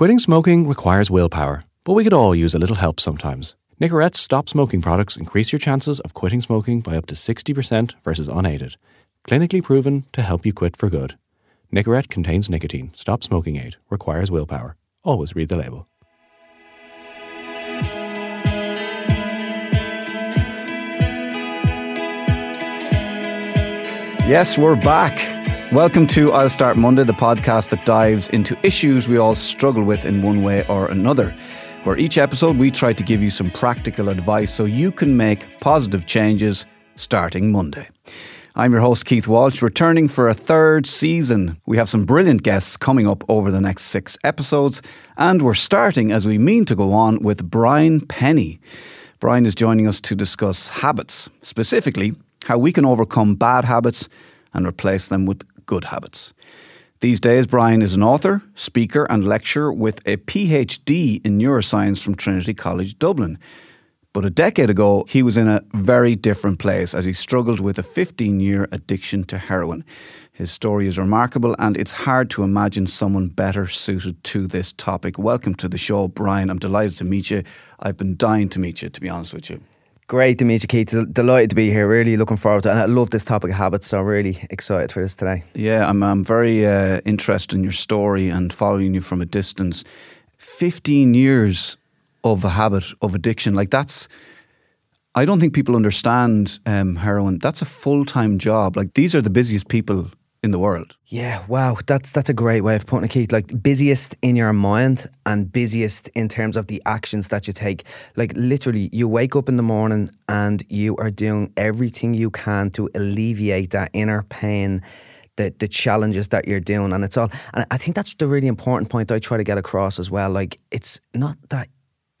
Quitting smoking requires willpower, but we could all use a little help sometimes. Nicorette's stop smoking products increase your chances of quitting smoking by up to 60% versus unaided. Clinically proven to help you quit for good. Nicorette contains nicotine. Stop smoking aid. Requires willpower. Always read the label. Yes, we're back. Welcome to I'll Start Monday, the podcast that dives into issues we all struggle with in one way or another. Where each episode we try to give you some practical advice so you can make positive changes starting Monday. I'm your host, Keith Walsh, returning for a third season. We have some brilliant guests coming up over the next six episodes, and we're starting as we mean to go on with Brian Pennie. Brian is joining us to discuss habits, specifically how we can overcome bad habits and replace them with good habits. These days, Brian is an author, speaker, and lecturer with a PhD in neuroscience from Trinity College Dublin. But a decade ago, he was in a very different place as he struggled with a 15 year addiction to heroin. His story is remarkable, and it's hard to imagine someone better suited to this topic. Welcome to the show, Brian. I'm delighted to meet you. I've been dying to meet you, to be honest with you. Great to meet you, Keith. Delighted to be here. Really looking forward to it. And I love this topic of habits, so I'm really excited for this today. Yeah, I'm, I'm very uh, interested in your story and following you from a distance. 15 years of a habit of addiction, like that's. I don't think people understand um, heroin. That's a full time job. Like these are the busiest people in the world. Yeah, wow, that's that's a great way of putting it, Keith. Like busiest in your mind and busiest in terms of the actions that you take. Like literally, you wake up in the morning and you are doing everything you can to alleviate that inner pain. The, the challenges that you're doing and it's all and I think that's the really important point I try to get across as well like it's not that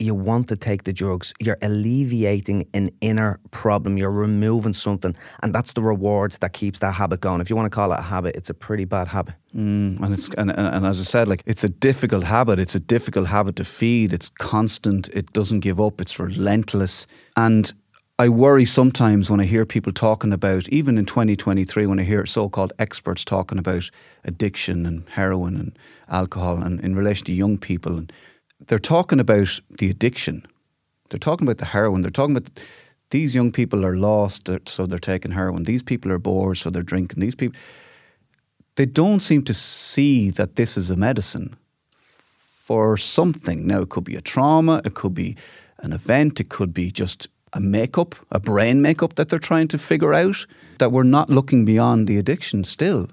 you want to take the drugs, you're alleviating an inner problem, you're removing something, and that's the reward that keeps that habit going. If you want to call it a habit, it's a pretty bad habit. Mm, and it's and, and as I said, like it's a difficult habit. It's a difficult habit to feed. It's constant. It doesn't give up. It's relentless. And I worry sometimes when I hear people talking about, even in 2023, when I hear so-called experts talking about addiction and heroin and alcohol, and in relation to young people and they're talking about the addiction. They're talking about the heroin. They're talking about these young people are lost, so they're taking heroin. These people are bored, so they're drinking. These people, they don't seem to see that this is a medicine for something. Now, it could be a trauma, it could be an event, it could be just a makeup, a brain makeup that they're trying to figure out, that we're not looking beyond the addiction still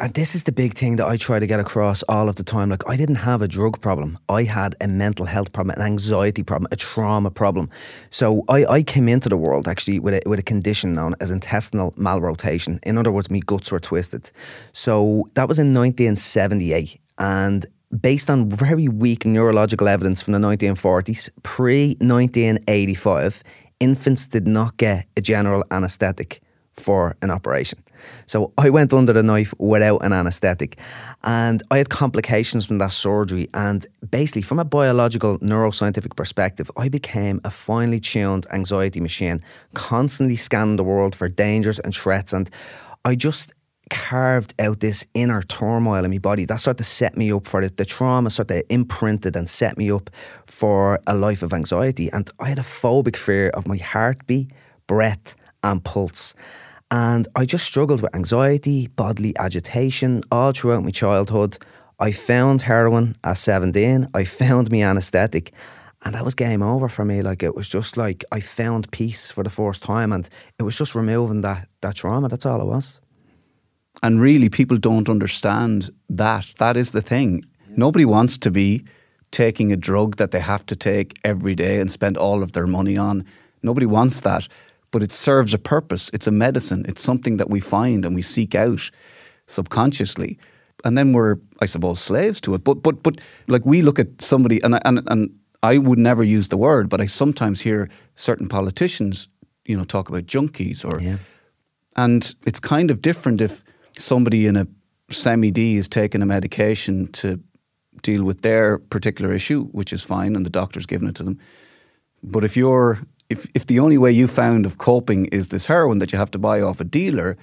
and this is the big thing that I try to get across all of the time. Like, I didn't have a drug problem. I had a mental health problem, an anxiety problem, a trauma problem. So I, I came into the world actually with a, with a condition known as intestinal malrotation. In other words, my guts were twisted. So that was in 1978. And based on very weak neurological evidence from the 1940s, pre 1985, infants did not get a general anaesthetic for an operation. So I went under the knife without an anaesthetic. And I had complications from that surgery. And basically, from a biological neuroscientific perspective, I became a finely tuned anxiety machine, constantly scanning the world for dangers and threats. And I just carved out this inner turmoil in my body that sort of set me up for. The trauma sort of imprinted and set me up for a life of anxiety. And I had a phobic fear of my heartbeat, breath, and pulse. And I just struggled with anxiety, bodily agitation all throughout my childhood. I found heroin at 17. I found me anaesthetic. And that was game over for me. Like it was just like I found peace for the first time. And it was just removing that, that trauma. That's all it was. And really, people don't understand that. That is the thing. Nobody wants to be taking a drug that they have to take every day and spend all of their money on. Nobody wants that but it serves a purpose. It's a medicine. It's something that we find and we seek out subconsciously. And then we're, I suppose, slaves to it. But but but like we look at somebody and and and I would never use the word, but I sometimes hear certain politicians, you know, talk about junkies or yeah. and it's kind of different if somebody in a semi D is taking a medication to deal with their particular issue, which is fine, and the doctor's giving it to them. But if you're if if the only way you found of coping is this heroin that you have to buy off a dealer,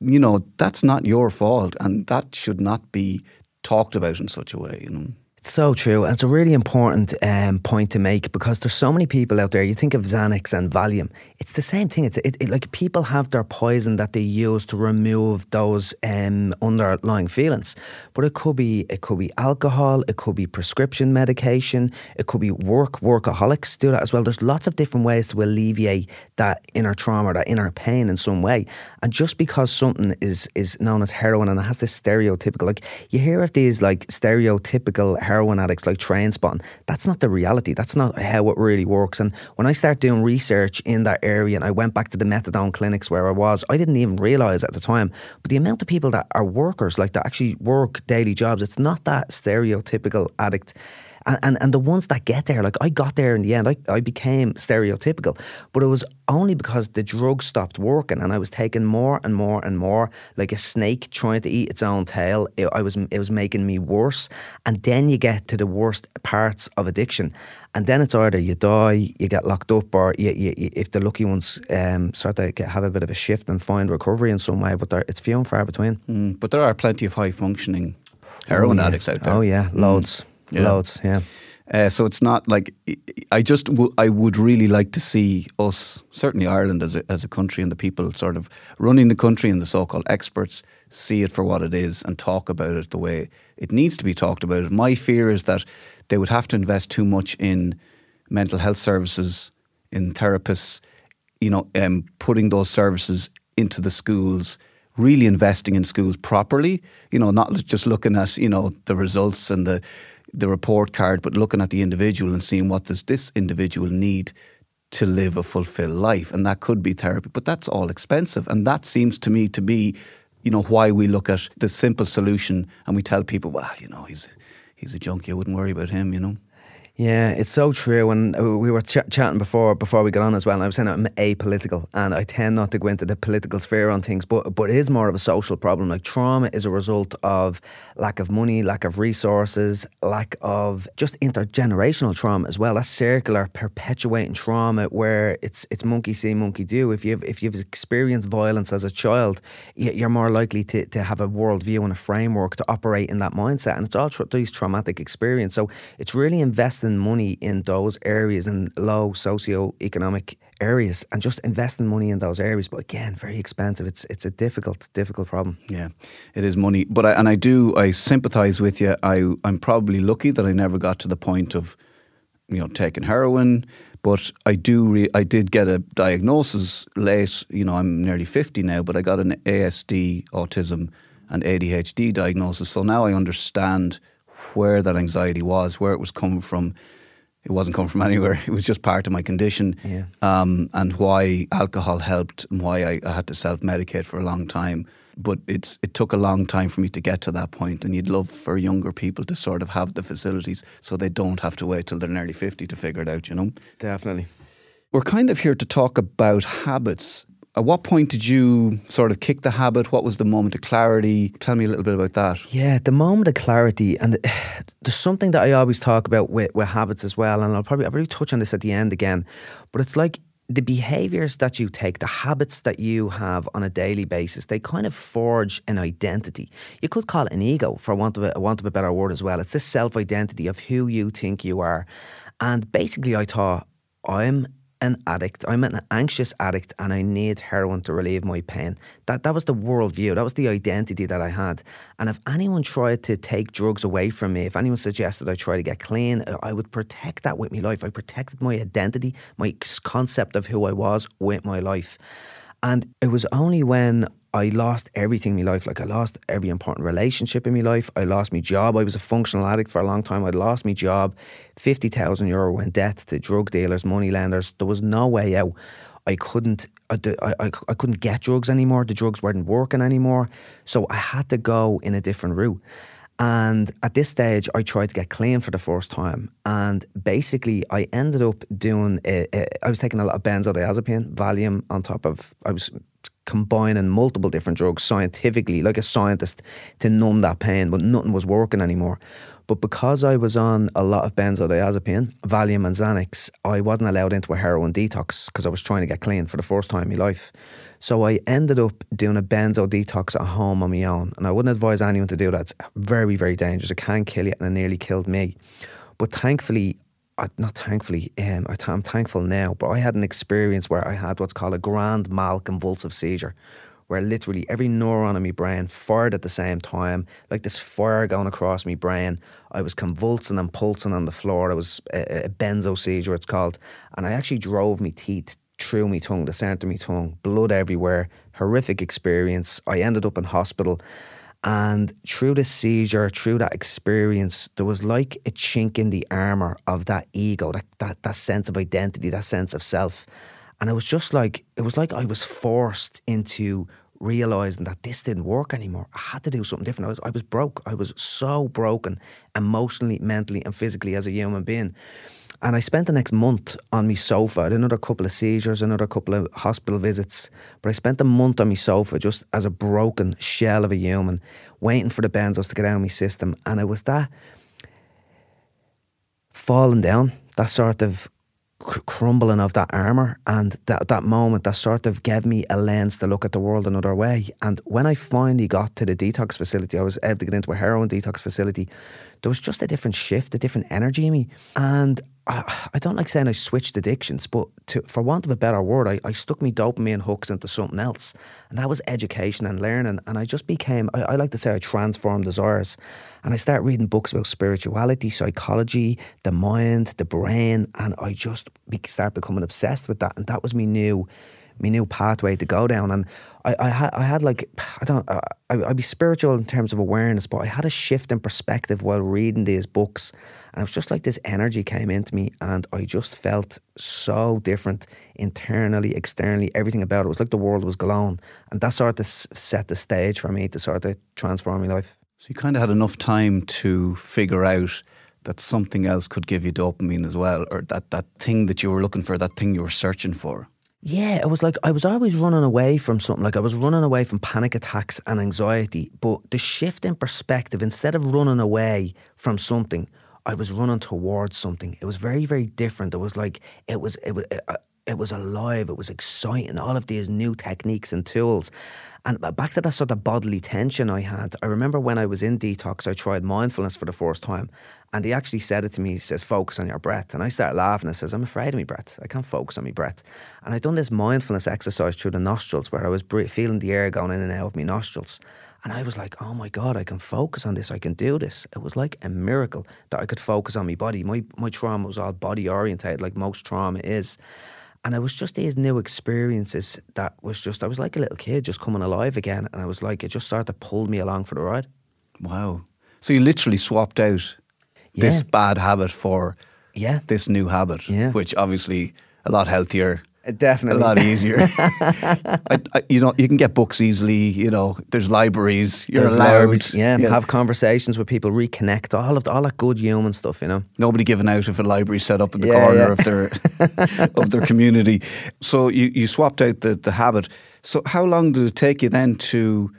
you know that's not your fault, and that should not be talked about in such a way. You know. So true. It's a really important um, point to make because there's so many people out there. You think of Xanax and Valium. It's the same thing. It's it, it, like people have their poison that they use to remove those um, underlying feelings. But it could be it could be alcohol. It could be prescription medication. It could be work. Workaholics do that as well. There's lots of different ways to alleviate that inner trauma, that inner pain in some way. And just because something is is known as heroin and it has this stereotypical, like you hear of these like stereotypical heroin addicts like Trainspotting. That's not the reality. That's not how it really works. And when I started doing research in that area and I went back to the methadone clinics where I was, I didn't even realize at the time. But the amount of people that are workers, like that actually work daily jobs, it's not that stereotypical addict and, and, and the ones that get there, like I got there in the end, I, I became stereotypical. But it was only because the drug stopped working and I was taking more and more and more, like a snake trying to eat its own tail. It, I was, it was making me worse. And then you get to the worst parts of addiction. And then it's either you die, you get locked up, or you, you, if the lucky ones um, sort of get, have a bit of a shift and find recovery in some way, but it's few and far between. Mm, but there are plenty of high functioning heroin oh, yeah. addicts out there. Oh, yeah, loads. Mm. Yeah. Loads, yeah. Uh, so it's not like I just w- I would really like to see us, certainly Ireland as a, as a country, and the people sort of running the country and the so-called experts see it for what it is and talk about it the way it needs to be talked about. My fear is that they would have to invest too much in mental health services, in therapists, you know, um, putting those services into the schools really investing in schools properly, you know, not just looking at, you know, the results and the the report card, but looking at the individual and seeing what does this individual need to live a fulfilled life. And that could be therapy, but that's all expensive. And that seems to me to be, you know, why we look at the simple solution and we tell people, well, you know, he's he's a junkie. I wouldn't worry about him, you know. Yeah, it's so true. And uh, we were ch- chatting before before we got on as well. And I was saying I'm apolitical, and I tend not to go into the political sphere on things, but but it is more of a social problem. Like trauma is a result of lack of money, lack of resources, lack of just intergenerational trauma as well. That's circular, perpetuating trauma where it's it's monkey see, monkey do. If you've if you've experienced violence as a child, you're more likely to to have a worldview and a framework to operate in that mindset. And it's all tra- these traumatic experience. So it's really investing investing money in those areas in low socio-economic areas and just investing money in those areas. But again, very expensive. It's it's a difficult, difficult problem. Yeah, it is money. But I, and I do I sympathise with you. I I'm probably lucky that I never got to the point of you know taking heroin. But I do re- I did get a diagnosis late. You know I'm nearly fifty now, but I got an ASD, autism, and ADHD diagnosis. So now I understand where that anxiety was, where it was coming from. It wasn't coming from anywhere. It was just part of my condition, yeah. um, and why alcohol helped, and why I, I had to self medicate for a long time. But it's it took a long time for me to get to that point, and you'd love for younger people to sort of have the facilities so they don't have to wait till they're nearly fifty to figure it out. You know, definitely. We're kind of here to talk about habits at what point did you sort of kick the habit? What was the moment of clarity? Tell me a little bit about that. Yeah, the moment of clarity, and there's something that I always talk about with, with habits as well, and I'll probably I'll probably touch on this at the end again. But it's like the behaviors that you take, the habits that you have on a daily basis, they kind of forge an identity. You could call it an ego, for want of a, want of a better word as well. It's this self identity of who you think you are. And basically, I thought, I'm an addict. I'm an anxious addict and I need heroin to relieve my pain. That that was the worldview. That was the identity that I had. And if anyone tried to take drugs away from me, if anyone suggested I try to get clean, uh, I would protect that with my life. I protected my identity, my concept of who I was with my life. And it was only when I lost everything in my life. Like I lost every important relationship in my life. I lost my job. I was a functional addict for a long time. I'd lost my job. 50,000 euro in debt to drug dealers, money lenders. There was no way out. I couldn't I, I, I couldn't get drugs anymore. The drugs weren't working anymore. So I had to go in a different route. And at this stage, I tried to get clean for the first time. And basically, I ended up doing, a, a, I was taking a lot of benzodiazepine, Valium on top of, I was combining multiple different drugs scientifically, like a scientist, to numb that pain, but nothing was working anymore. But because I was on a lot of benzodiazepine, Valium and Xanax, I wasn't allowed into a heroin detox because I was trying to get clean for the first time in my life. So I ended up doing a benzo detox at home on my own. And I wouldn't advise anyone to do that. It's very, very dangerous. It can kill you and it nearly killed me. But thankfully, not thankfully, um, I'm thankful now, but I had an experience where I had what's called a grand mal convulsive seizure, where literally every neuron in my brain fired at the same time, like this fire going across my brain. I was convulsing and pulsing on the floor. It was a, a benzo seizure, it's called. And I actually drove my teeth through my tongue, the centre of my tongue, blood everywhere. Horrific experience. I ended up in hospital. And through the seizure, through that experience, there was like a chink in the armour of that ego, that, that, that sense of identity, that sense of self. And it was just like, it was like I was forced into realizing that this didn't work anymore. I had to do something different. I was, I was broke. I was so broken emotionally, mentally, and physically as a human being. And I spent the next month on my sofa. I had another couple of seizures, another couple of hospital visits. But I spent a month on my sofa just as a broken shell of a human, waiting for the benzos to get out of my system. And it was that falling down, that sort of cr- crumbling of that armor and that that moment that sort of gave me a lens to look at the world another way and when I finally got to the detox facility I was able to get into a heroin detox facility there was just a different shift a different energy in me and I, don't like saying I switched addictions, but to, for want of a better word, I, I stuck me dopamine hooks into something else. And that was education and learning. And I just became, I, I like to say I transformed desires. And I started reading books about spirituality, psychology, the mind, the brain. And I just be, started becoming obsessed with that. And that was me new my new pathway to go down. And I, I had, I had like, I don't, I, I'd be spiritual in terms of awareness, but I had a shift in perspective while reading these books. And it was just like this energy came into me, and I just felt so different internally, externally, everything about it. It was like the world was glowing. And that sort of set the stage for me to sort of transform my life. So you kind of had enough time to figure out that something else could give you dopamine as well, or that, that thing that you were looking for, that thing you were searching for. Yeah, it was like I was always running away from something. Like I was running away from panic attacks and anxiety. But the shift in perspective, instead of running away from something, I was running towards something. It was very, very different. It was like it was it was uh, it was alive. It was exciting. All of these new techniques and tools. And back to that sort of bodily tension I had. I remember when I was in detox, I tried mindfulness for the first time, and he actually said it to me. He says, "Focus on your breath." And I started laughing. I says, "I'm afraid of my breath. I can't focus on my breath." And I'd done this mindfulness exercise through the nostrils, where I was feeling the air going in and out of my nostrils. And I was like, "Oh my god, I can focus on this. I can do this." It was like a miracle that I could focus on my body. My my trauma was all body orientated, like most trauma is. And it was just these new experiences that was just, I was like a little kid just coming alive again. And I was like, it just started to pull me along for the ride. Wow. So you literally swapped out yeah. this bad habit for yeah. this new habit, yeah. which obviously a lot healthier, Definitely. A lot easier. I, I, you know, you can get books easily. You know, there's libraries. You're there's allowed. Libraries, yeah, yeah, have conversations with people, reconnect, all of the, all that good human stuff. You know, nobody giving out if a library set up in the yeah, corner yeah. of their of their community. So you, you swapped out the, the habit. So how long did it take you then to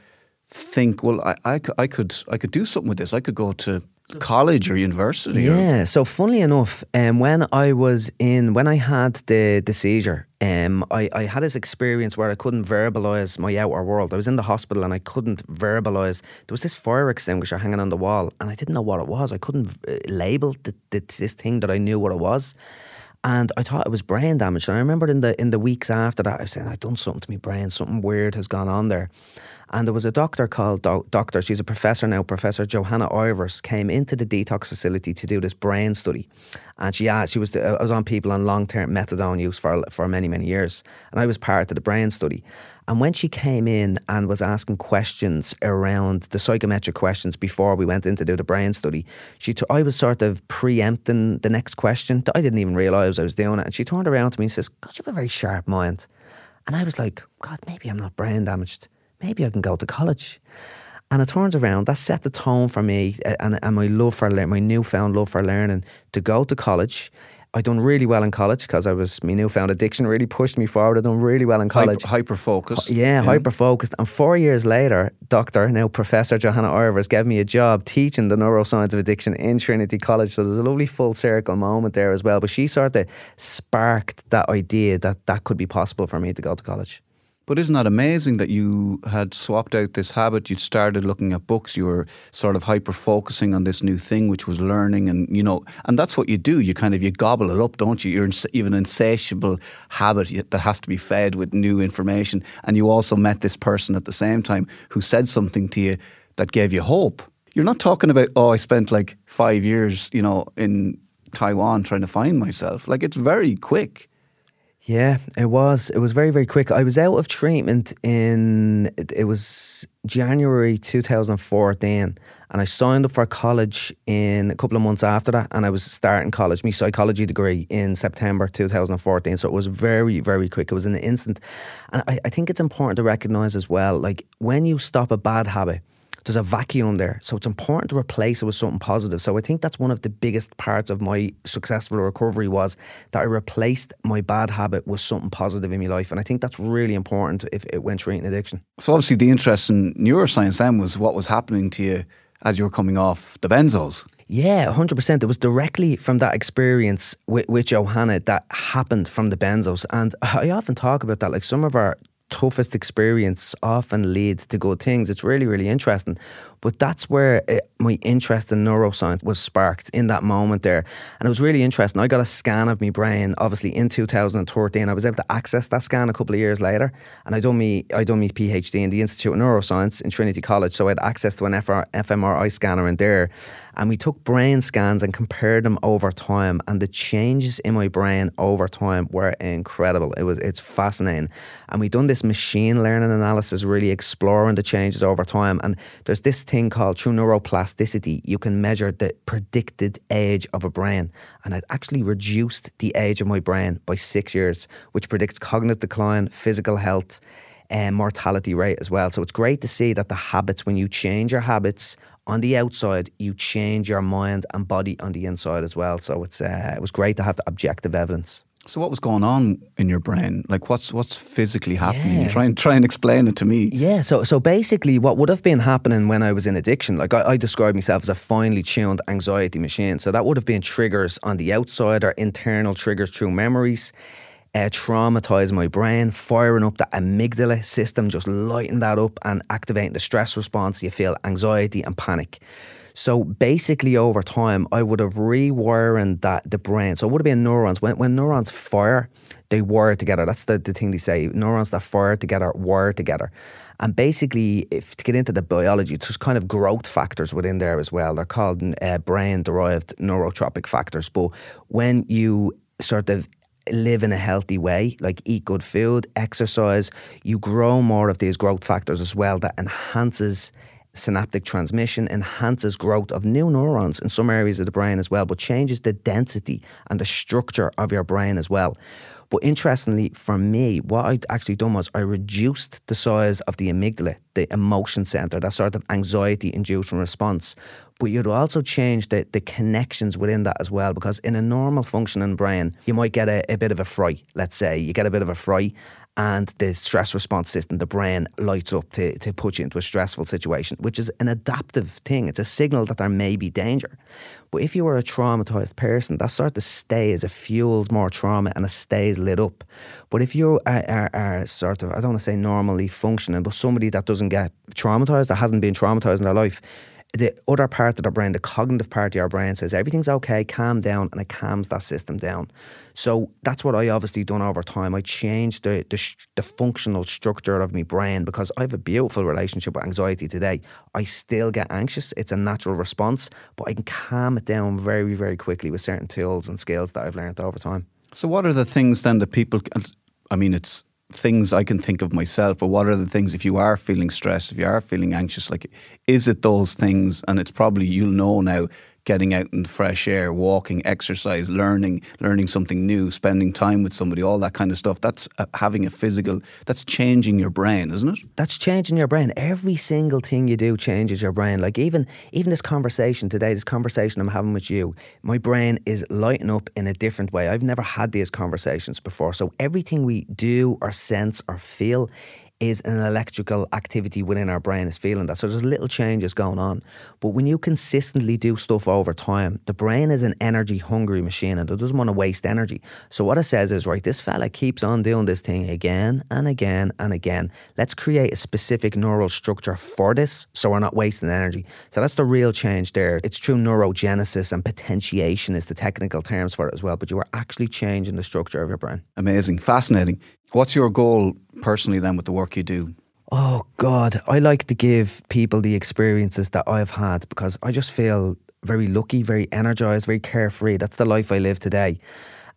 think? Well, I, I, I could I could do something with this. I could go to college or university? Yeah. Or? So, funnily enough, um, when I was in, when I had the, the seizure, um, I, I had this experience where I couldn't verbalize my outer world. I was in the hospital and I couldn't verbalize. There was this fire extinguisher hanging on the wall, and I didn't know what it was. I couldn't uh, label the, the, this thing that I knew what it was. And I thought it was brain damage. And I remember in the in the weeks after that, I was saying, I've done something to my brain, something weird has gone on there. And there was a doctor called Do- Doctor, she's a professor now, Professor Johanna Ivers, came into the detox facility to do this brain study. And she asked, she was, uh, I was on people on long term methadone use for, for many, many years. And I was part of the brain study. And when she came in and was asking questions around the psychometric questions before we went in to do the brain study, she t- I was sort of preempting the next question. I didn't even realise I was doing it. And she turned around to me and says, God, you have a very sharp mind. And I was like, God, maybe I'm not brain damaged maybe I can go to college. And it turns around, that set the tone for me eh, and, and my love for my newfound love for learning to go to college. I done really well in college because I was my newfound addiction really pushed me forward. I done really well in college. Hyper, focused. Yeah, yeah, hyper focused. And four years later, Doctor, now Professor Johanna Ivers, gave me a job teaching the neuroscience of addiction in Trinity College. So there's a lovely full circle moment there as well. But she sort of sparked that idea that that could be possible for me to go to college. But isn't that amazing that you had swapped out this habit? You'd started looking at books. You were sort of hyper focusing on this new thing, which was learning, and you know, and that's what you do. You kind of you gobble it up, don't you? You're even an insatiable habit that has to be fed with new information. And you also met this person at the same time who said something to you that gave you hope. You're not talking about oh, I spent like five years, you know, in Taiwan trying to find myself. Like it's very quick. Yeah, it was. It was very, very quick. I was out of treatment in, it was January 2014, and I signed up for college in a couple of months after that, and I was starting college, my psychology degree in September 2014. So it was very, very quick. It was in an instant. And I, I think it's important to recognize as well, like when you stop a bad habit, there's a vacuum there. So it's important to replace it with something positive. So I think that's one of the biggest parts of my successful recovery was that I replaced my bad habit with something positive in my life. And I think that's really important if it went treating addiction. So obviously the interest in neuroscience then was what was happening to you as you were coming off the benzos. Yeah, 100%. It was directly from that experience with, with Johanna that happened from the benzos. And I often talk about that. Like some of our toughest experience often leads to good things. It's really, really interesting. But that's where it, eh, my interest in neuroscience was sparked in that moment there. And it was really interesting. I got a scan of my brain, obviously in 2013. I was able to access that scan a couple of years later. And I done me, I done my PhD in the Institute of Neuroscience in Trinity College. So I had access to an fMRI scanner in there. And we took brain scans and compared them over time. And the changes in my brain over time were incredible. It was it's fascinating. And we done this machine learning analysis, really exploring the changes over time. And there's this thing called true neuroplasticity. You can measure the predicted age of a brain. And it actually reduced the age of my brain by six years, which predicts cognitive decline, physical health, and mortality rate as well. So it's great to see that the habits, when you change your habits on the outside, you change your mind and body on the inside as well. So it's uh, it was great to have the objective evidence. So what was going on in your brain? Like what's what's physically happening? Yeah. Try and try and explain it to me. Yeah. So so basically, what would have been happening when I was in addiction? Like I, I describe myself as a finely tuned anxiety machine. So that would have been triggers on the outside or internal triggers through memories. Uh, traumatize my brain, firing up the amygdala system, just lighting that up and activating the stress response. You feel anxiety and panic. So basically, over time, I would have rewiring that the brain. So it would have been neurons. When, when neurons fire, they wire together. That's the, the thing they say. Neurons that fire together wire together. And basically, if to get into the biology, there's kind of growth factors within there as well. They're called uh, brain derived neurotrophic factors. But when you sort of live in a healthy way, like eat good food, exercise, you grow more of these growth factors as well that enhances synaptic transmission, enhances growth of new neurons in some areas of the brain as well, but changes the density and the structure of your brain as well. But interestingly, for me, what I'd actually done was I reduced the size of the amygdala, the emotion center, that sort of anxiety inducing response. But you'd also change the, the connections within that as well, because in a normal functioning brain, you might get a, a bit of a fright, let's say. You get a bit of a fright, and the stress response system, the brain lights up to, to put you into a stressful situation, which is an adaptive thing. It's a signal that there may be danger. But if you are a traumatized person, that sort of stays, it fuels more trauma and it stays lit up. But if you are, are, are sort of, I don't want to say normally functioning, but somebody that doesn't get traumatized, that hasn't been traumatized in their life, the other part of the brain, the cognitive part of our brain says everything's okay, calm down, and it calms that system down. So that's what I obviously done over time. I changed the, the, the functional structure of my brain because I have a beautiful relationship with anxiety today. I still get anxious; it's a natural response, but I can calm it down very, very quickly with certain tools and skills that I've learned over time. So, what are the things then that people? I mean, it's things I can think of myself, but what are the things if you are feeling stressed, if you are feeling anxious, like is it those things? And it's probably you'll know now getting out in the fresh air, walking, exercise, learning, learning something new, spending time with somebody, all that kind of stuff. That's uh, having a physical, that's changing your brain, isn't it? That's changing your brain. Every single thing you do changes your brain. Like even even this conversation today, this conversation I'm having with you, my brain is lighting up in a different way. I've never had these conversations before. So everything we do or sense or feel is an electrical activity within our brain is feeling that. So there's little changes going on. But when you consistently do stuff over time, the brain is an energy hungry machine and it doesn't want to waste energy. So what it says is, right, this fella keeps on doing this thing again and again and again. Let's create a specific neural structure for this so we're not wasting energy. So that's the real change there. It's true neurogenesis and potentiation is the technical terms for it as well, but you are actually changing the structure of your brain. Amazing, fascinating. What's your goal personally then with the work you do? Oh God, I like to give people the experiences that I've had because I just feel very lucky, very energized, very carefree. That's the life I live today.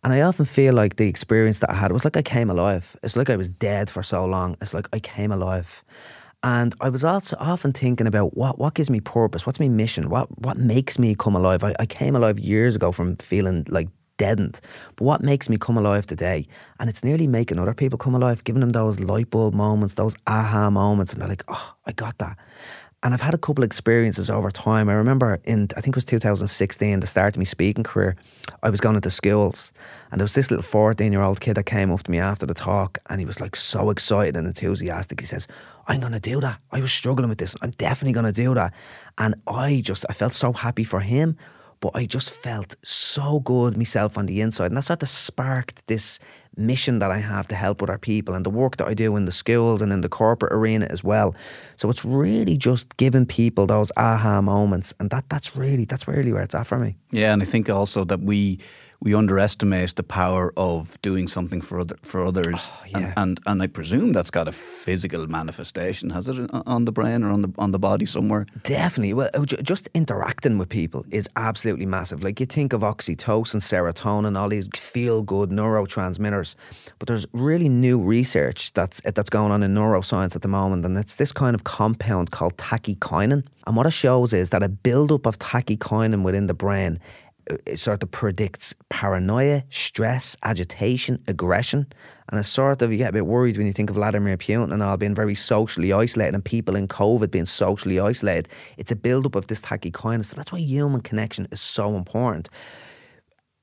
And I often feel like the experience that I had was like I came alive. It's like I was dead for so long. It's like I came alive. And I was also often thinking about what what gives me purpose, what's my mission, what what makes me come alive. I, I came alive years ago from feeling like deadened. But what makes me come alive today? And it's nearly making other people come alive, giving them those light bulb moments, those aha moments, and they're like, oh, I got that. And I've had a couple of experiences over time. I remember in, I think it was 2016, the start of my speaking career, I was going into schools and there was this little 14 year old kid that came up to me after the talk and he was like so excited and enthusiastic. He says, I'm going to do that. I was struggling with this. I'm definitely going to do that. And I just, I felt so happy for him but I just felt so good myself on the inside. And that sort of sparked this mission that I have to help other people and the work that I do in the schools and in the corporate arena as well. So it's really just giving people those aha moments. And that that's really that's really where it's at for me. Yeah, and I think also that we we underestimate the power of doing something for other, for others, oh, yeah. and, and, and I presume that's got a physical manifestation. Has it on the brain or on the on the body somewhere? Definitely. Well, oh, just interacting with people is absolutely massive. Like you think of oxytocin, serotonin, all these feel good neurotransmitters, but there's really new research that's that's going on in neuroscience at the moment, and it's this kind of compound called tachykinin. And what it shows is that a buildup of tachykinin within the brain Uh, it sort of predicts paranoia, stress, agitation, aggression. And it's sort of, you get a bit worried when you think of Vladimir Putin and all being very socially isolated and people in COVID being socially isolated. It's a build-up of this tachykinin. So that's why human connection is so important.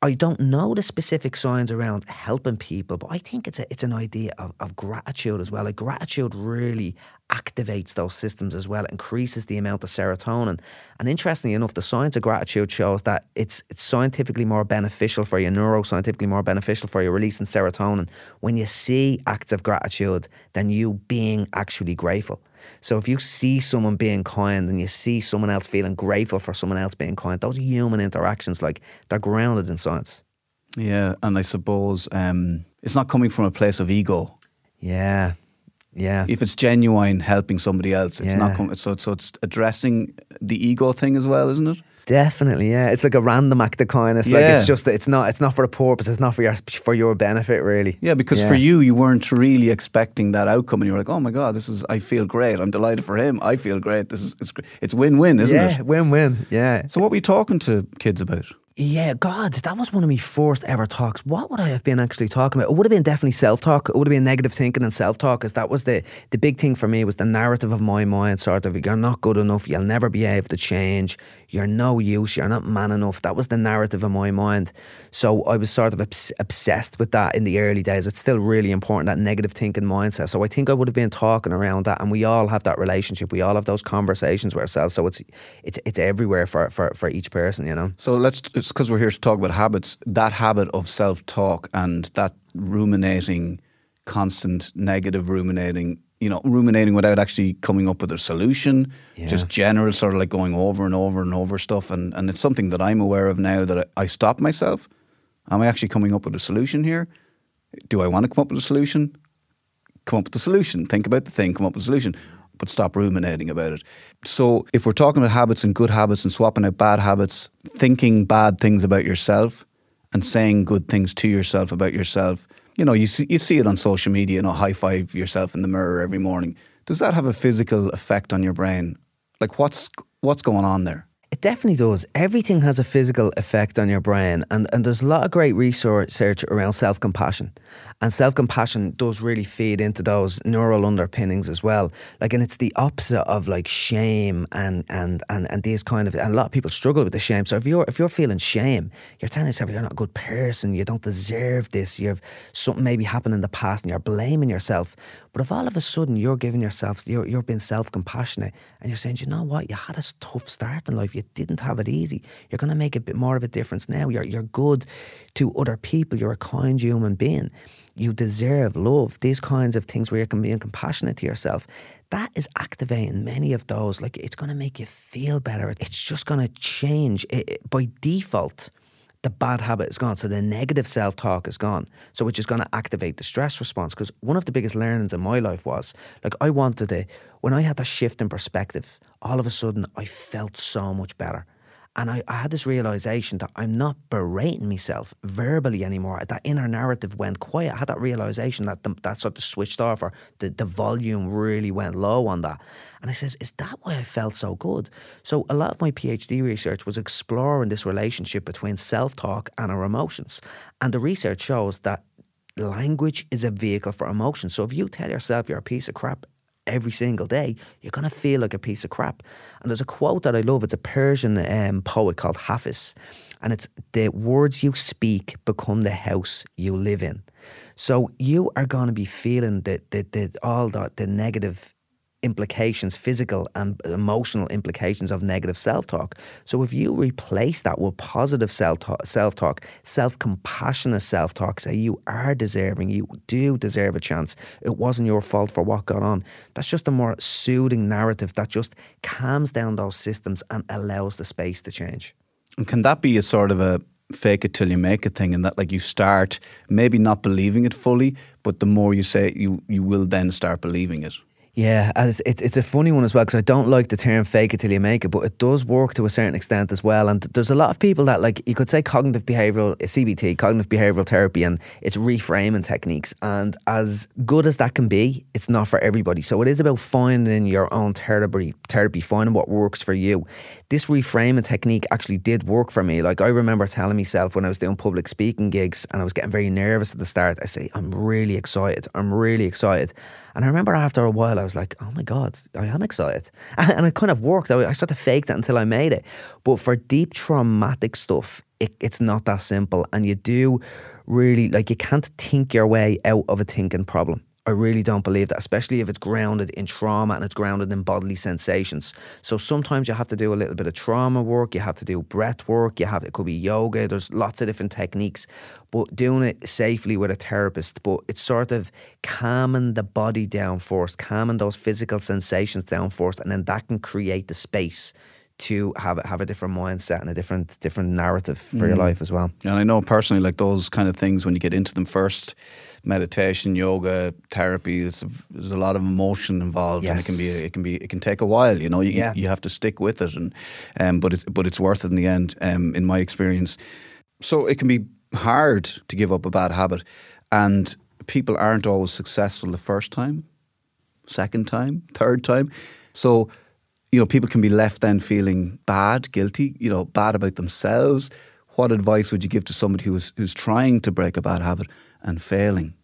I don't know the specific signs around helping people, but I think it's a, it's an idea of, of gratitude as well. Like gratitude really activates those systems as well, increases the amount of serotonin. And interestingly enough, the science of gratitude shows that it's it's scientifically more beneficial for you, neuroscientifically more beneficial for you, releasing serotonin when you see acts of gratitude than you being actually grateful. So if you see someone being kind and you see someone else feeling grateful for someone else being kind, those human interactions, like they're grounded in science. Yeah, and I suppose um, it's not coming from a place of ego. Yeah, yeah. If it's genuine helping somebody else, it's Yeah. not coming. So, so it's addressing the ego thing as well, isn't it? Definitely, yeah. It's like a random act of kindness. Like it's just it's not it's not for a purpose. It's not for your for your benefit, really. Yeah, because Yeah. for you, you weren't really expecting that outcome, and you were like, "Oh my god, this is. I feel great. I'm delighted for him. I feel great. This is it's it's win win, isn't yeah, it?" win win. Yeah, So, what were you talking to kids about? yeah. God, that was one of my first ever talks. What would I have been actually talking about? It would have been definitely self talk. It would have been negative thinking and self talk, because that was the the big thing for me was the narrative of my mind. Sort of, you're not good enough. You'll never be able to change. You're no use. You're not man enough. That was the narrative in my mind. So I was sort of obs- obsessed with that in the early days. It's still really important that negative thinking mindset. So I think I would have been talking around that, and we all have that relationship. We all have those conversations with ourselves. So it's it's it's everywhere for for, for each person, you know. So let's. It's because we're here to talk about habits. That habit of self talk and that ruminating, constant negative ruminating. You know, ruminating without actually coming up with a solution. Yeah. Just general, sort of like going over and over and over stuff. And and it's something that I'm aware of now that I, I stop myself. Am I actually coming up with a solution here? Do I want to come up with a solution? Come up with a solution. Think about the thing. Come up with a solution. But stop ruminating about it. So, if we're talking about habits and good habits and swapping out bad habits, thinking bad things about yourself and saying good things to yourself about yourself, you know, you see, you see it on social media, you know, high five yourself in the mirror every morning. Does that have a physical effect on your brain? Like, what's what's going on there? It definitely does. Everything has a physical effect on your brain, and, and there's a lot of great research around self compassion. And self compassion does really feed into those neural underpinnings as well. Like, and it's the opposite of like shame and and and and these kind of. And a lot of people struggle with the shame. So if you're if you're feeling shame, you're telling yourself you're not a good person, you don't deserve this. You have something maybe happened in the past, and you're blaming yourself. But if all of a sudden you're giving yourself, you're you're being self compassionate, and you're saying, you know what, you had a tough start in life, you didn't have it easy. You're going to make a bit more of a difference now. You're you're good to other people. You're a kind human being you deserve love, these kinds of things where you can be compassionate to yourself, that is activating many of those. Like it's going to make you feel better. It's just going to change it, it, by default. The bad habit is gone, so the negative self talk is gone. So, which is going to activate the stress response. Because one of the biggest learnings in my life was like, I wanted to, when I had that shift in perspective, all of a sudden I felt so much better. And I, I, had this realization that I'm not berating myself verbally anymore. That inner narrative went quiet. I had that realization that the, that sort of switched off or the, the volume really went low on that. And I says, is that why I felt so good? So a lot of my PhD research was exploring this relationship between self-talk and our emotions. And the research shows that language is a vehicle for emotion. So if you tell yourself you're a piece of crap every single day, you're going to feel like a piece of crap. And there's a quote that I love. It's a Persian um, poet called Hafiz. And it's the words you speak become the house you live in. So you are going to be feeling the, the, the, all the, the negative implications, physical and emotional implications of negative self talk. So if you replace that with positive self talk, self compassionate self talk, say you are deserving, you do deserve a chance, it wasn't your fault for what got on, that's just a more soothing narrative that just calms down those systems and allows the space to change. And can that be a sort of a fake it till you make it thing and that like you start maybe not believing it fully but the more you say you you will then start believing it yeah, it's, it's, it's a funny one as well because I don't like the term fake it till you make it, but it does work to a certain extent as well. And there's a lot of people that, like, you could say cognitive behavioral, CBT, cognitive behavioral therapy, and it's reframing techniques. And as good as that can be, it's not for everybody. So it is about finding your own therapy, therapy, finding what works for you. This reframing technique actually did work for me. Like, I remember telling myself when I was doing public speaking gigs and I was getting very nervous at the start, I say, I'm really excited. I'm really excited. And I remember after a while, I was like, oh my God, I am excited. And it kind of worked. I sort of faked it until I made it. But for deep traumatic stuff, it, it's not that simple. And you do really, like, you can't think your way out of a thinking problem. I really don't believe that, especially if it's grounded in trauma and it's grounded in bodily sensations. So sometimes you have to do a little bit of trauma work, you have to do breath work, you have it could be yoga, there's lots of different techniques, but doing it safely with a therapist, but it's sort of calming the body down first, calming those physical sensations down first, and then that can create the space to have have a different mindset and a different different narrative for mm. your life as well. And I know personally, like those kind of things, when you get into them first, meditation, yoga, therapy. There's a, there's a lot of emotion involved, yes. and it can be it can be it can take a while. You know, you, yeah. you have to stick with it, and um, but it's but it's worth it in the end. Um, in my experience, so it can be hard to give up a bad habit, and people aren't always successful the first time, second time, third time. So you know, people can be left then feeling bad, guilty, you know, bad about themselves. What advice would you give to somebody who's who's trying to break a bad habit and failing.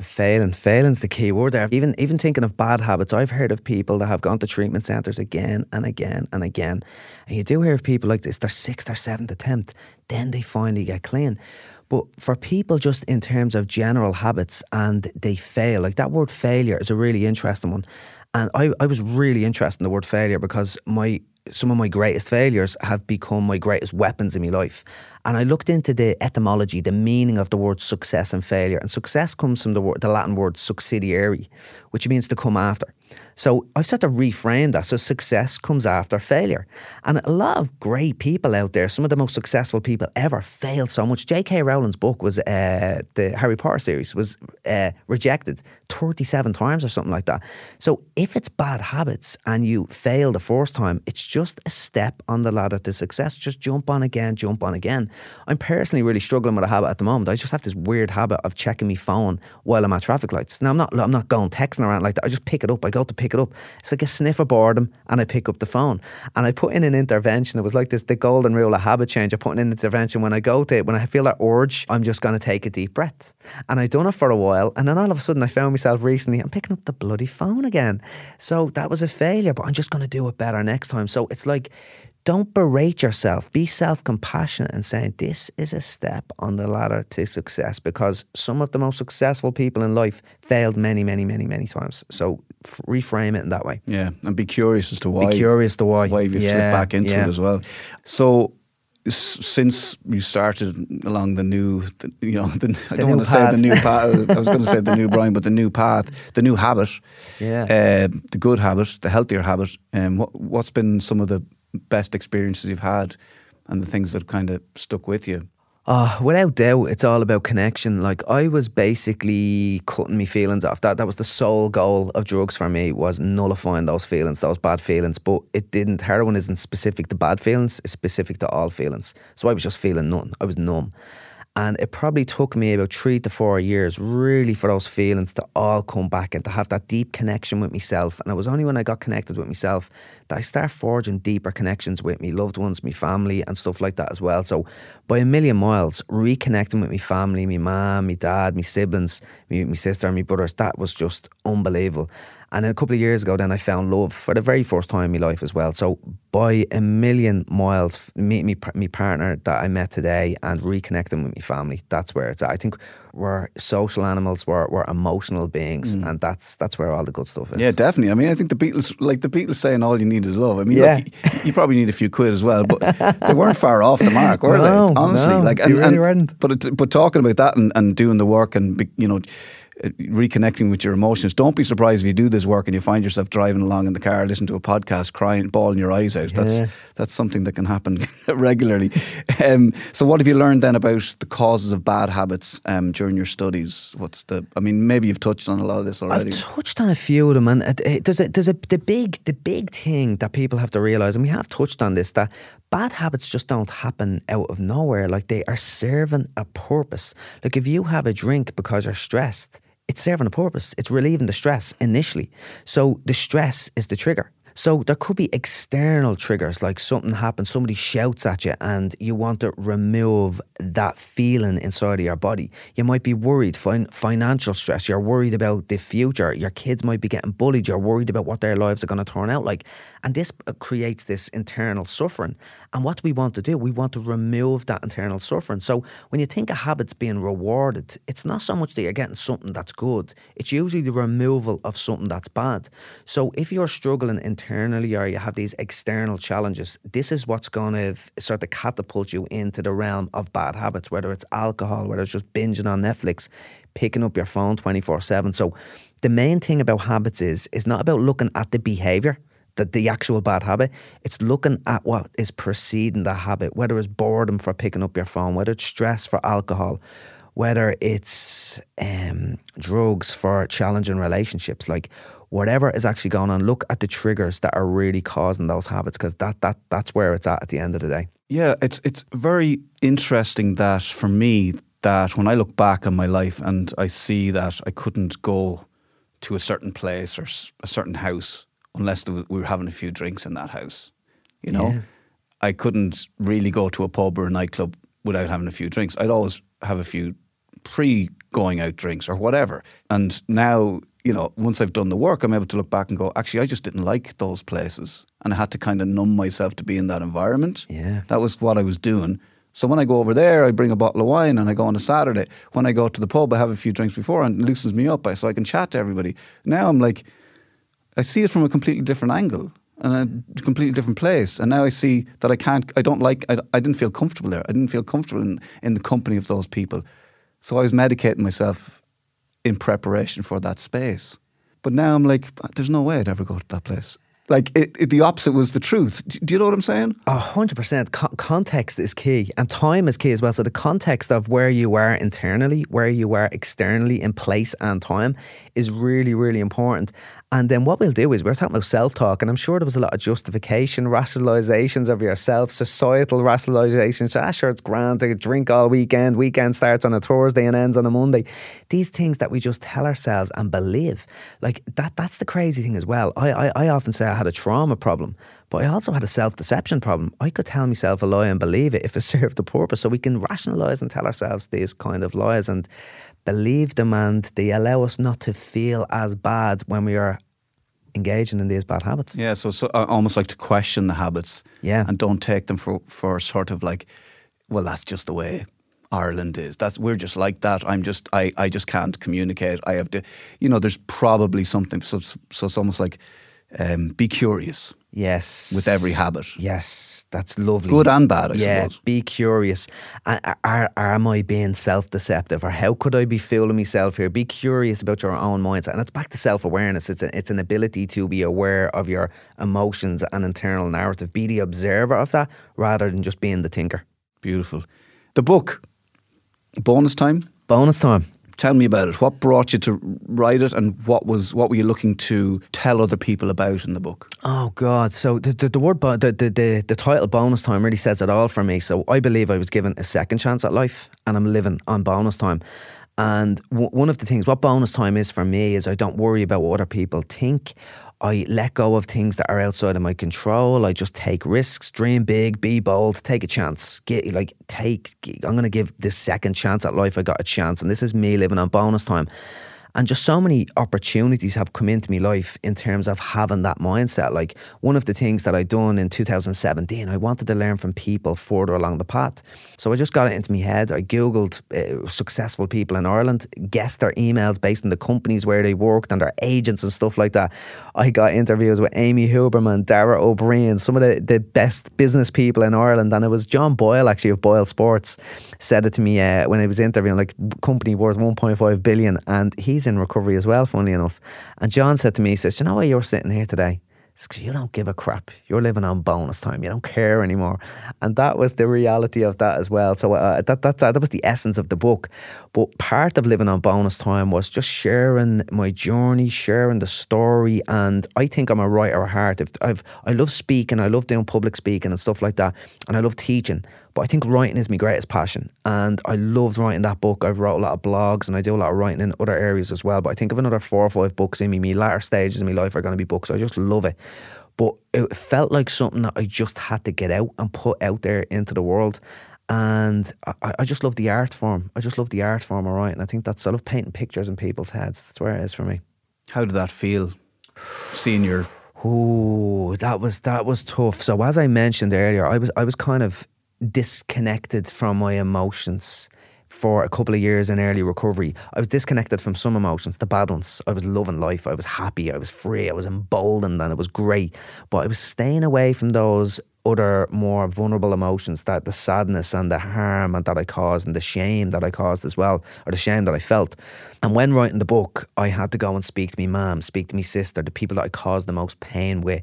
Failing, failing's the key word there. Even even thinking of bad habits, I've heard of people that have gone to treatment centres again and again and again. And you do hear of people like this, their sixth or seventh attempt, then they finally get clean. But for people just in terms of general habits and they fail, like that word failure is a really interesting one. And I, I was really interested in the word failure because my some of my greatest failures have become my greatest weapons in my life. And I looked into the etymology, the meaning of the word success and failure. And success comes from the, word, the Latin word succedere, which means to come after. So I've sort of reframed that. So success comes after failure. And a lot of great people out there, some of the most successful people ever, failed so much. J.K. Rowling's book was uh, the Harry Potter series was uh, rejected 37 times or something like that. So if it's bad habits and you fail the first time, it's just a step on the ladder to success. Just jump on again, jump on again. I'm personally really struggling with a habit at the moment. I just have this weird habit of checking my phone while I'm at traffic lights. Now I'm not I'm not going texting around like that. I just pick it up. I go to pick it up. It's like a sniff of boredom and I pick up the phone. And I put in an intervention. It was like this the golden rule of habit change. I put in an intervention when I go to it, when I feel that urge, I'm just gonna take a deep breath. And I'd done it for a while and then all of a sudden I found myself recently, I'm picking up the bloody phone again. So that was a failure, but I'm just gonna do it better next time. So it's like don't berate yourself. Be self compassionate and saying, This is a step on the ladder to success because some of the most successful people in life failed many, many, many, many times. So f- reframe it in that way. Yeah, and be curious as to why. Be curious to why. Why you yeah, slip back into yeah. it as well. So, since you started along the new, the, you know, the, I don't want to say the new path. I was going to say the new Brian, but the new path, the new habit, Yeah. uh, the good habit, the healthier habit. Um, what, what's been some of the best experiences you've had, and the things that kind of stuck with you? Oh, without doubt, it's all about connection. Like I was basically cutting me feelings off. That that was the sole goal of drugs for me was nullifying those feelings, those bad feelings. But it didn't. Heroin isn't specific to bad feelings; it's specific to all feelings. So I was just feeling nothing. I was numb. And it probably took me about three to four years really for those feelings to all come back and to have that deep connection with myself. And it was only when I got connected with myself that I started forging deeper connections with me loved ones, my family, and stuff like that as well. So by a million miles, reconnecting with my family, my mum, my dad, my siblings, my, my sister, and my brothers, that was just unbelievable. And then a couple of years ago, then I found love for the very first time in my life as well. So by a million miles, meeting me, my partner that I met today and reconnecting with my family, that's where it's at. I think we're social animals, we're, we're emotional beings, mm. and that's that's where all the good stuff is. Yeah, definitely. I mean, I think the Beatles, like the Beatles saying all you need is love. I mean, Yeah. look, you, probably need a few quid as well, but they weren't far off the mark, were No, they? Honestly, no, like, they really weren't. But it, but talking about that and, and doing the work and you know. Uh, Reconnecting with your emotions. Don't be surprised if you do this work and you find yourself driving along in the car, listening to a podcast, crying, bawling your eyes out. That's Yeah. that's something that can happen regularly. Um, so, what have you learned then about the causes of bad habits um, during your studies? What's the? I mean, maybe you've touched on a lot of this already. I've touched on a few of them, and it, it, there's a there's a the big the big thing that people have to realize, and we have touched on this that bad habits just don't happen out of nowhere. Like they are serving a purpose. Like if you have a drink because you're stressed, it's serving a purpose. It's relieving the stress initially. So the stress is the trigger. So there could be external triggers, like something happens, somebody shouts at you, and you want to remove that feeling inside of your body. You might be worried, fin- financial stress. You're worried about the future. Your kids might be getting bullied. You're worried about what their lives are going to turn out like, and this uh, creates this internal suffering. And what we want to do? We want to remove that internal suffering. So when you think of habits being rewarded, it's not so much that you're getting something that's good. It's usually the removal of something that's bad. So if you're struggling internally or you have these external challenges, this is what's going to sort of catapult you into the realm of bad habits, whether it's alcohol, whether it's just binging on Netflix, picking up your phone 24 7. So the main thing about habits is, is not about looking at the behavior the, the actual bad habit. It's looking at what is preceding the habit, whether it's boredom for picking up your phone, whether it's stress for alcohol, whether it's um, drugs for challenging relationships. Like whatever is actually going on, look at the triggers that are really causing those habits because that, that, that's where it's at at the end of the day. Yeah, it's it's very interesting that for me that when I look back on my life and I see that I couldn't go to a certain place or a certain house unless was, we were having a few drinks in that house, you know, Yeah. I couldn't really go to a pub or a nightclub without having a few drinks. I'd always have a few pre going out drinks or whatever. And now, you know, once I've done the work, I'm able to look back and go, actually, I just didn't like those places. And I had to kind of numb myself to be in that environment. Yeah. That was what I was doing. So when I go over there, I bring a bottle of wine and I go on a Saturday. When I go to the pub, I have a few drinks before and it loosens me up so I can chat to everybody. Now I'm like, I see it from a completely different angle and a completely different place. And now I see that I can't, I don't like, I, I didn't feel comfortable there. I didn't feel comfortable in, in the company of those people. So I was medicating myself in preparation for that space. But now I'm like, there's no way I'd ever go to that place. Like it, it, the opposite was the truth. Do, you know what I'm saying? A hundred percent. Context is key, and time is key as well. So the context of where you are internally, where you are externally, in place and time, is really, really important. And then what we'll do is we're talking about self talk, and I'm sure there was a lot of justification, rationalizations of yourself, societal rationalizations. So, ah, sure, it's grand to drink all weekend. Weekend starts on a Thursday and ends on a Monday. These things that we just tell ourselves and believe. Like that that's the crazy thing as well. I, I, I often say I had a trauma problem, but I also had a self deception problem. I could tell myself a lie and believe it if it served a purpose. So we can rationalize and tell ourselves these kind of lies. And believe them and they allow us not to feel as bad when we are engaging in these bad habits. Yeah, so, so uh, almost like to question the habits. Yeah. And don't take them for, for sort of like, well, that's just the way Ireland is. That's we're just like that. I'm just I, I just can't communicate. I have to you know, there's probably something so, so it's almost like um, be curious. Yes. With every habit. Yes, that's lovely. Good and bad, I yeah, suppose. be curious. Are, are, am I being self deceptive or how could I be fooling myself here? Be curious about your own mindset. And it's back to self awareness. It's, a, it's an ability to be aware of your emotions and internal narrative. Be the observer of that rather than just being the tinker. Beautiful. The book, bonus time. Bonus time. Tell me about it. What brought you to write it, and what was what were you looking to tell other people about in the book? Oh God! So the the, the word the, the the the title bonus time really says it all for me. So I believe I was given a second chance at life, and I'm living on bonus time. And w- one of the things, what bonus time is for me, is I don't worry about what other people think. I let go of things that are outside of my control. I just take risks, dream big, be bold, take a chance. Get like take. I'm going to give this second chance at life. I got a chance, and this is me living on bonus time. And just so many opportunities have come into my life in terms of having that mindset. Like one of the things that I done in 2017, I wanted to learn from people further along the path. So I just got it into my head. I Googled uh, successful people in Ireland, guessed their emails based on the companies where they worked and their agents and stuff like that. I got interviews with Amy Huberman, Dara Ó Briain, some of the, the best business people in Ireland. And it was John Boyle, actually, of Boyle Sports, said it to me uh, when I was interviewing, like, company worth 1.5 billion. And he's in recovery as well, funnily enough. And John said to me, he says, You know why you're sitting here today? Because you don't give a crap. You're living on bonus time. You don't care anymore, and that was the reality of that as well. So uh, that, that that was the essence of the book. But part of living on bonus time was just sharing my journey, sharing the story. And I think I'm a writer at heart. If I've I love speaking, I love doing public speaking and stuff like that, and I love teaching. But I think writing is my greatest passion. And I loved writing that book. I've wrote a lot of blogs and I do a lot of writing in other areas as well. But I think of another four or five books in me. My latter stages in my life are going to be books. I just love it. But it felt like something that I just had to get out and put out there into the world. And I, I just love the art form. I just love the art form, all right. And I think that's sort of painting pictures in people's heads. That's where it is for me. How did that feel? Seeing your Oh, that was that was tough. So as I mentioned earlier, I was I was kind of disconnected from my emotions for a couple of years in early recovery. I was disconnected from some emotions, the bad ones. I was loving life. I was happy. I was free. I was emboldened and it was great. But I was staying away from those other more vulnerable emotions that the sadness and the harm and that I caused and the shame that I caused as well, or the shame that I felt. And when writing the book, I had to go and speak to my mum, speak to my sister, the people that I caused the most pain with.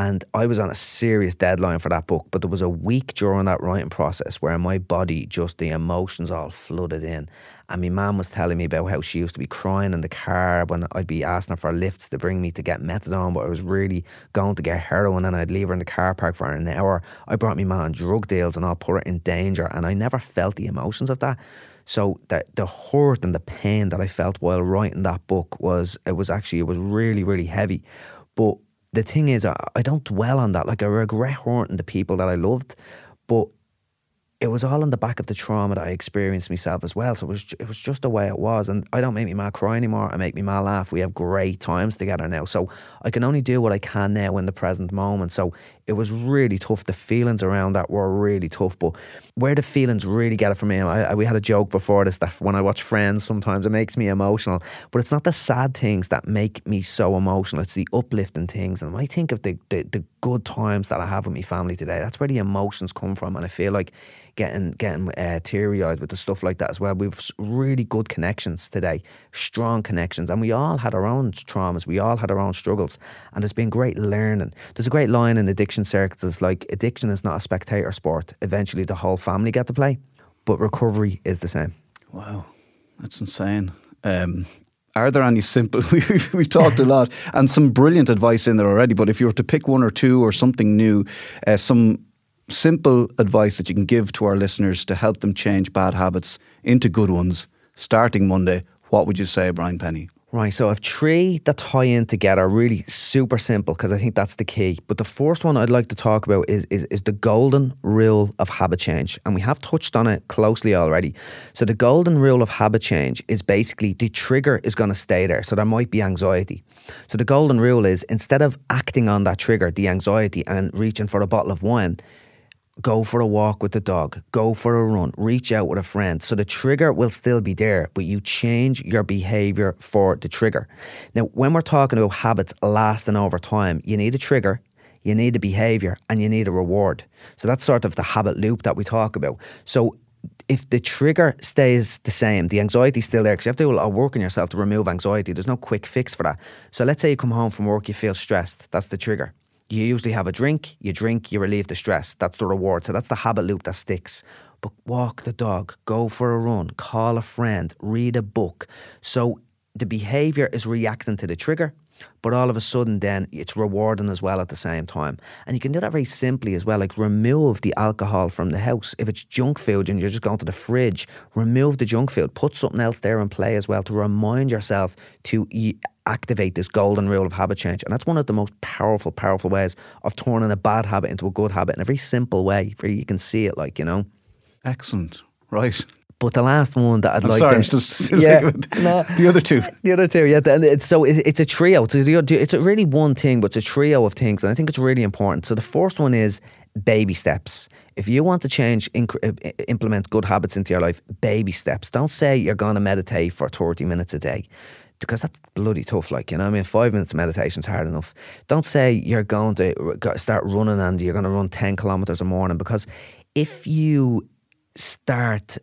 And I was on a serious deadline for that book, but there was a week during that writing process where my body, just the emotions all flooded in. And my mum was telling me about how she used to be crying in the car when I'd be asking her for lifts to bring me to get methadone, but I was really going to get heroin and I'd leave her in the car park for an hour. I brought my mum drug deals and I put her in danger. And I never felt the emotions of that. So the the hurt and the pain that I felt while writing that book was it was actually it was really really heavy, but the thing is, I, I don't dwell on that. Like I regret hurting the people that I loved, but it was all on the back of the trauma that I experienced myself as well. So it was it was just the way it was, and I don't make me ma cry anymore. I make me ma laugh. We have great times together now. So I can only do what I can now in the present moment. So it was really tough. The feelings around that were really tough. But where the feelings really get it from me, I, I, we had a joke before this that when I watch Friends, sometimes it makes me emotional. But it's not the sad things that make me so emotional. It's the uplifting things. And when I think of the, the, the good times that I have with my family today, that's where the emotions come from. And I feel like getting getting uh, teary eyed with the stuff like that as well. We've really good connections today, strong connections, and we all had our own traumas. We all had our own struggles, and there's been great learning. There's a great line in addiction circles like addiction is not a spectator sport. Eventually, the whole family get to play, but recovery is the same. Wow, that's insane. Um, Are there any simple? We've talked a lot and some brilliant advice in there already. But if you were to pick one or two or something new, uh, some simple advice that you can give to our listeners to help them change bad habits into good ones starting Monday, what would you say, Brian Pennie? Right, so I've three that tie in together, really super simple because I think that's the key. But the first one I'd like to talk about is, is is the golden rule of habit change, and we have touched on it closely already. So the golden rule of habit change is basically the trigger is going to stay there, so there might be anxiety. So the golden rule is instead of acting on that trigger, the anxiety, and reaching for a bottle of wine, go for a walk with the dog, go for a run, reach out with a friend. So the trigger will still be there, but you change your behavior for the trigger. Now, when we're talking about habits lasting over time, you need a trigger, you need a behavior, and you need a reward. So that's sort of the habit loop that we talk about. So if the trigger stays the same, the anxiety's still there because you have to do a lot of work on yourself to remove anxiety. There's no quick fix for that. So let's say you come home from work, you feel stressed. That's the trigger. You usually have a drink, you drink, you relieve the stress. That's the reward. So that's the habit loop that sticks. But walk the dog, go for a run, call a friend, read a book. So the behavior is reacting to the trigger, but all of a sudden then it's rewarding as well at the same time. And you can do that very simply as well, like remove the alcohol from the house. If it's junk food and you're just going to the fridge, remove the junk food, put something else there in play as well to remind yourself to activate this golden rule of habit change. And that's one of the most powerful, powerful ways of turning a bad habit into a good habit in a very simple way where you can see it, like, you know. Excellent. Right. But the last one that I'd I'm like sorry, to, I'm just yeah, no, the other two. The other two, yeah. And it's, so it, it's a trio. It's, a, it's a really one thing, but it's a trio of things. And I think it's really important. So the first one is baby steps. If you want to change, inc- uh, implement good habits into your life, baby steps. Don't say you're going to meditate for 30 minutes a day because that's bloody tough. Like, you know, I mean, five minutes of meditation is hard enough. Don't say you're going to start running and you're going to run 10 kilometers a morning because if you start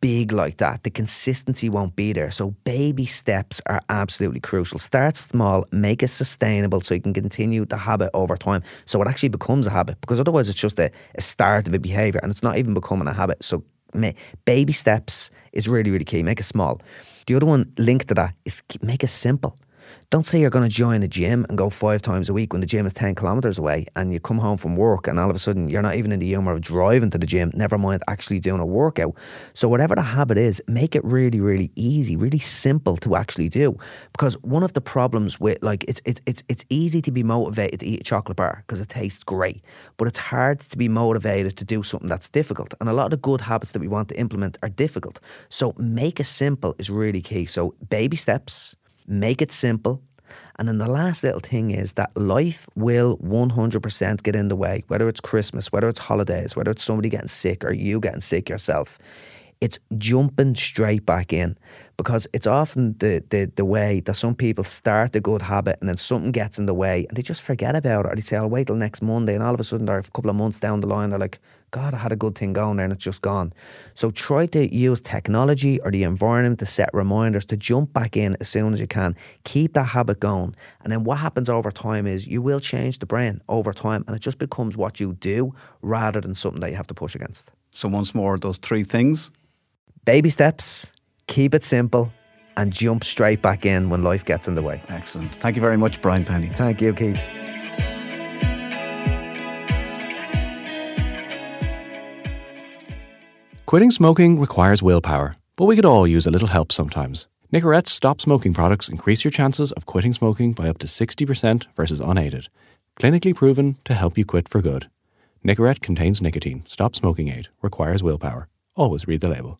big like that, the consistency won't be there. So, baby steps are absolutely crucial. Start small, make it sustainable so you can continue the habit over time. So, it actually becomes a habit because otherwise, it's just a, a start of a behavior and it's not even becoming a habit. So, baby steps is really, really key. Make it small. The other one linked to that is make it simple. Don't say you're going to join a gym and go five times a week when the gym is 10 kilometres away and you come home from work and all of a sudden you're not even in the humour of driving to the gym, never mind actually doing a workout. So, whatever the habit is, make it really, really easy, really simple to actually do. Because one of the problems with, like, it's, it's, it's, it's easy to be motivated to eat a chocolate bar because it tastes great, but it's hard to be motivated to do something that's difficult. And a lot of the good habits that we want to implement are difficult. So, make it simple is really key. So, baby steps make it simple. And then the last little thing is that life will 100% get in the way, whether it's Christmas, whether it's holidays, whether it's somebody getting sick or you getting sick yourself. It's jumping straight back in because it's often the, the, the way that some people start a good habit and then something gets in the way and they just forget about it or they say, I'll wait till next Monday. And all of a sudden, they're a couple of months down the line, they're like, God, I had a good thing going there and it's just gone. So try to use technology or the environment to set reminders to jump back in as soon as you can. Keep that habit going. And then what happens over time is you will change the brain over time and it just becomes what you do rather than something that you have to push against. So, once more, those three things baby steps, keep it simple, and jump straight back in when life gets in the way. Excellent. Thank you very much, Brian Pennie. Thank you, Keith. Quitting smoking requires willpower, but we could all use a little help sometimes. Nicorette's stop smoking products increase your chances of quitting smoking by up to 60% versus unaided. Clinically proven to help you quit for good. Nicorette contains nicotine. Stop smoking aid. Requires willpower. Always read the label.